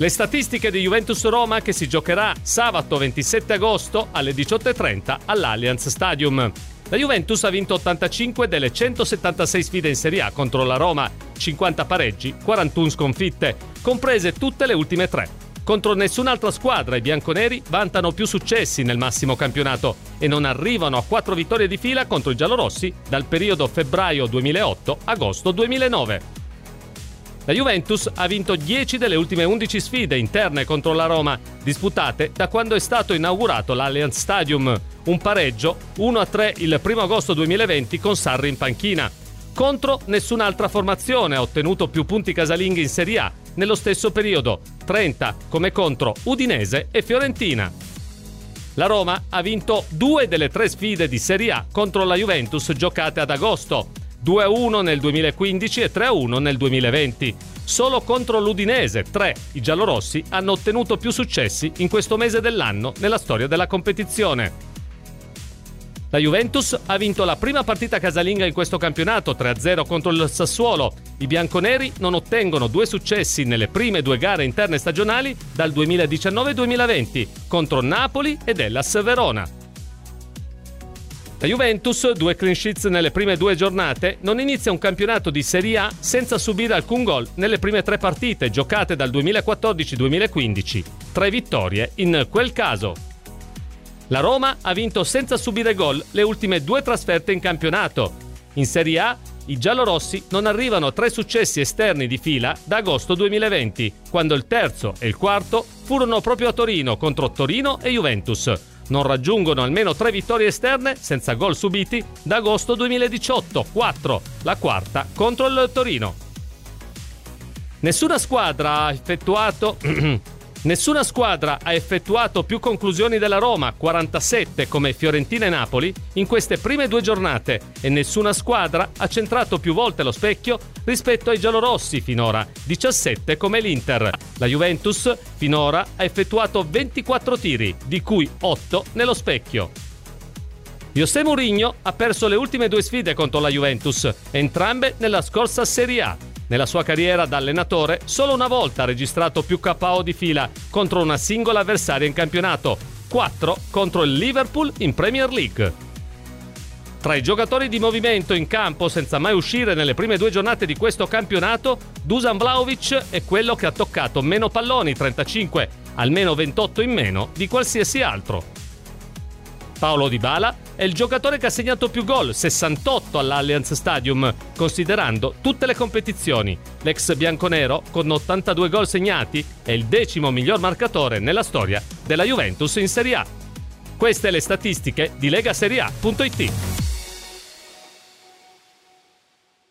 Le statistiche di Juventus Roma che si giocherà sabato 27 agosto alle 18.30 all'Allianz Stadium. La Juventus ha vinto 85 delle 176 sfide in Serie A contro la Roma, 50 pareggi, 41 sconfitte, comprese tutte le ultime tre. Contro nessun'altra squadra i bianconeri vantano più successi nel massimo campionato e non arrivano a quattro vittorie di fila contro i giallorossi dal periodo febbraio 2008-agosto 2009. La Juventus ha vinto 10 delle ultime 11 sfide interne contro la Roma, disputate da quando è stato inaugurato l'Allianz Stadium. Un pareggio 1-3 il 1 agosto 2020 con Sarri in panchina. Contro nessun'altra formazione ha ottenuto più punti casalinghi in Serie A nello stesso periodo, 30 come contro Udinese e Fiorentina. La Roma ha vinto due delle tre sfide di Serie A contro la Juventus giocate ad agosto, 2-1 nel 2015 e 3-1 nel 2020. Solo contro l'Udinese, 3, i giallorossi hanno ottenuto più successi in questo mese dell'anno nella storia della competizione. La Juventus ha vinto la prima partita casalinga in questo campionato 3-0 contro il Sassuolo. I bianconeri non ottengono due successi nelle prime due gare interne stagionali dal 2019-2020 contro Napoli ed Hellas Verona. La Juventus, due clean sheets nelle prime due giornate, non inizia un campionato di Serie A senza subire alcun gol nelle prime tre partite giocate dal 2014-2015. Tre vittorie in quel caso. La Roma ha vinto senza subire gol le ultime due trasferte in campionato. In Serie A i giallorossi non arrivano a tre successi esterni di fila da agosto 2020, quando il terzo e il quarto furono proprio a Torino contro Torino e Juventus non raggiungono almeno tre vittorie esterne senza gol subiti da agosto 2018, 4, la quarta contro il Torino. Nessuna squadra ha effettuato Nessuna squadra ha effettuato più conclusioni della Roma, 47 come Fiorentina e Napoli, in queste prime due giornate e nessuna squadra ha centrato più volte lo specchio rispetto ai giallorossi finora, 17 come l'Inter. La Juventus finora ha effettuato 24 tiri, di cui 8 nello specchio. José Mourinho ha perso le ultime due sfide contro la Juventus, entrambe nella scorsa Serie A. Nella sua carriera da allenatore, solo una volta ha registrato più KO di fila contro una singola avversaria in campionato, 4 contro il Liverpool in Premier League. Tra i giocatori di movimento in campo senza mai uscire nelle prime due giornate di questo campionato, Dusan Vlaovic è quello che ha toccato meno palloni, 35, almeno 28 in meno di qualsiasi altro. Paolo Dybala è il giocatore che ha segnato più gol, 68 all'Allianz Stadium, considerando tutte le competizioni. L'ex bianconero, con 82 gol segnati, è il decimo miglior marcatore nella storia della Juventus in Serie A. Queste le statistiche di legaserie.it.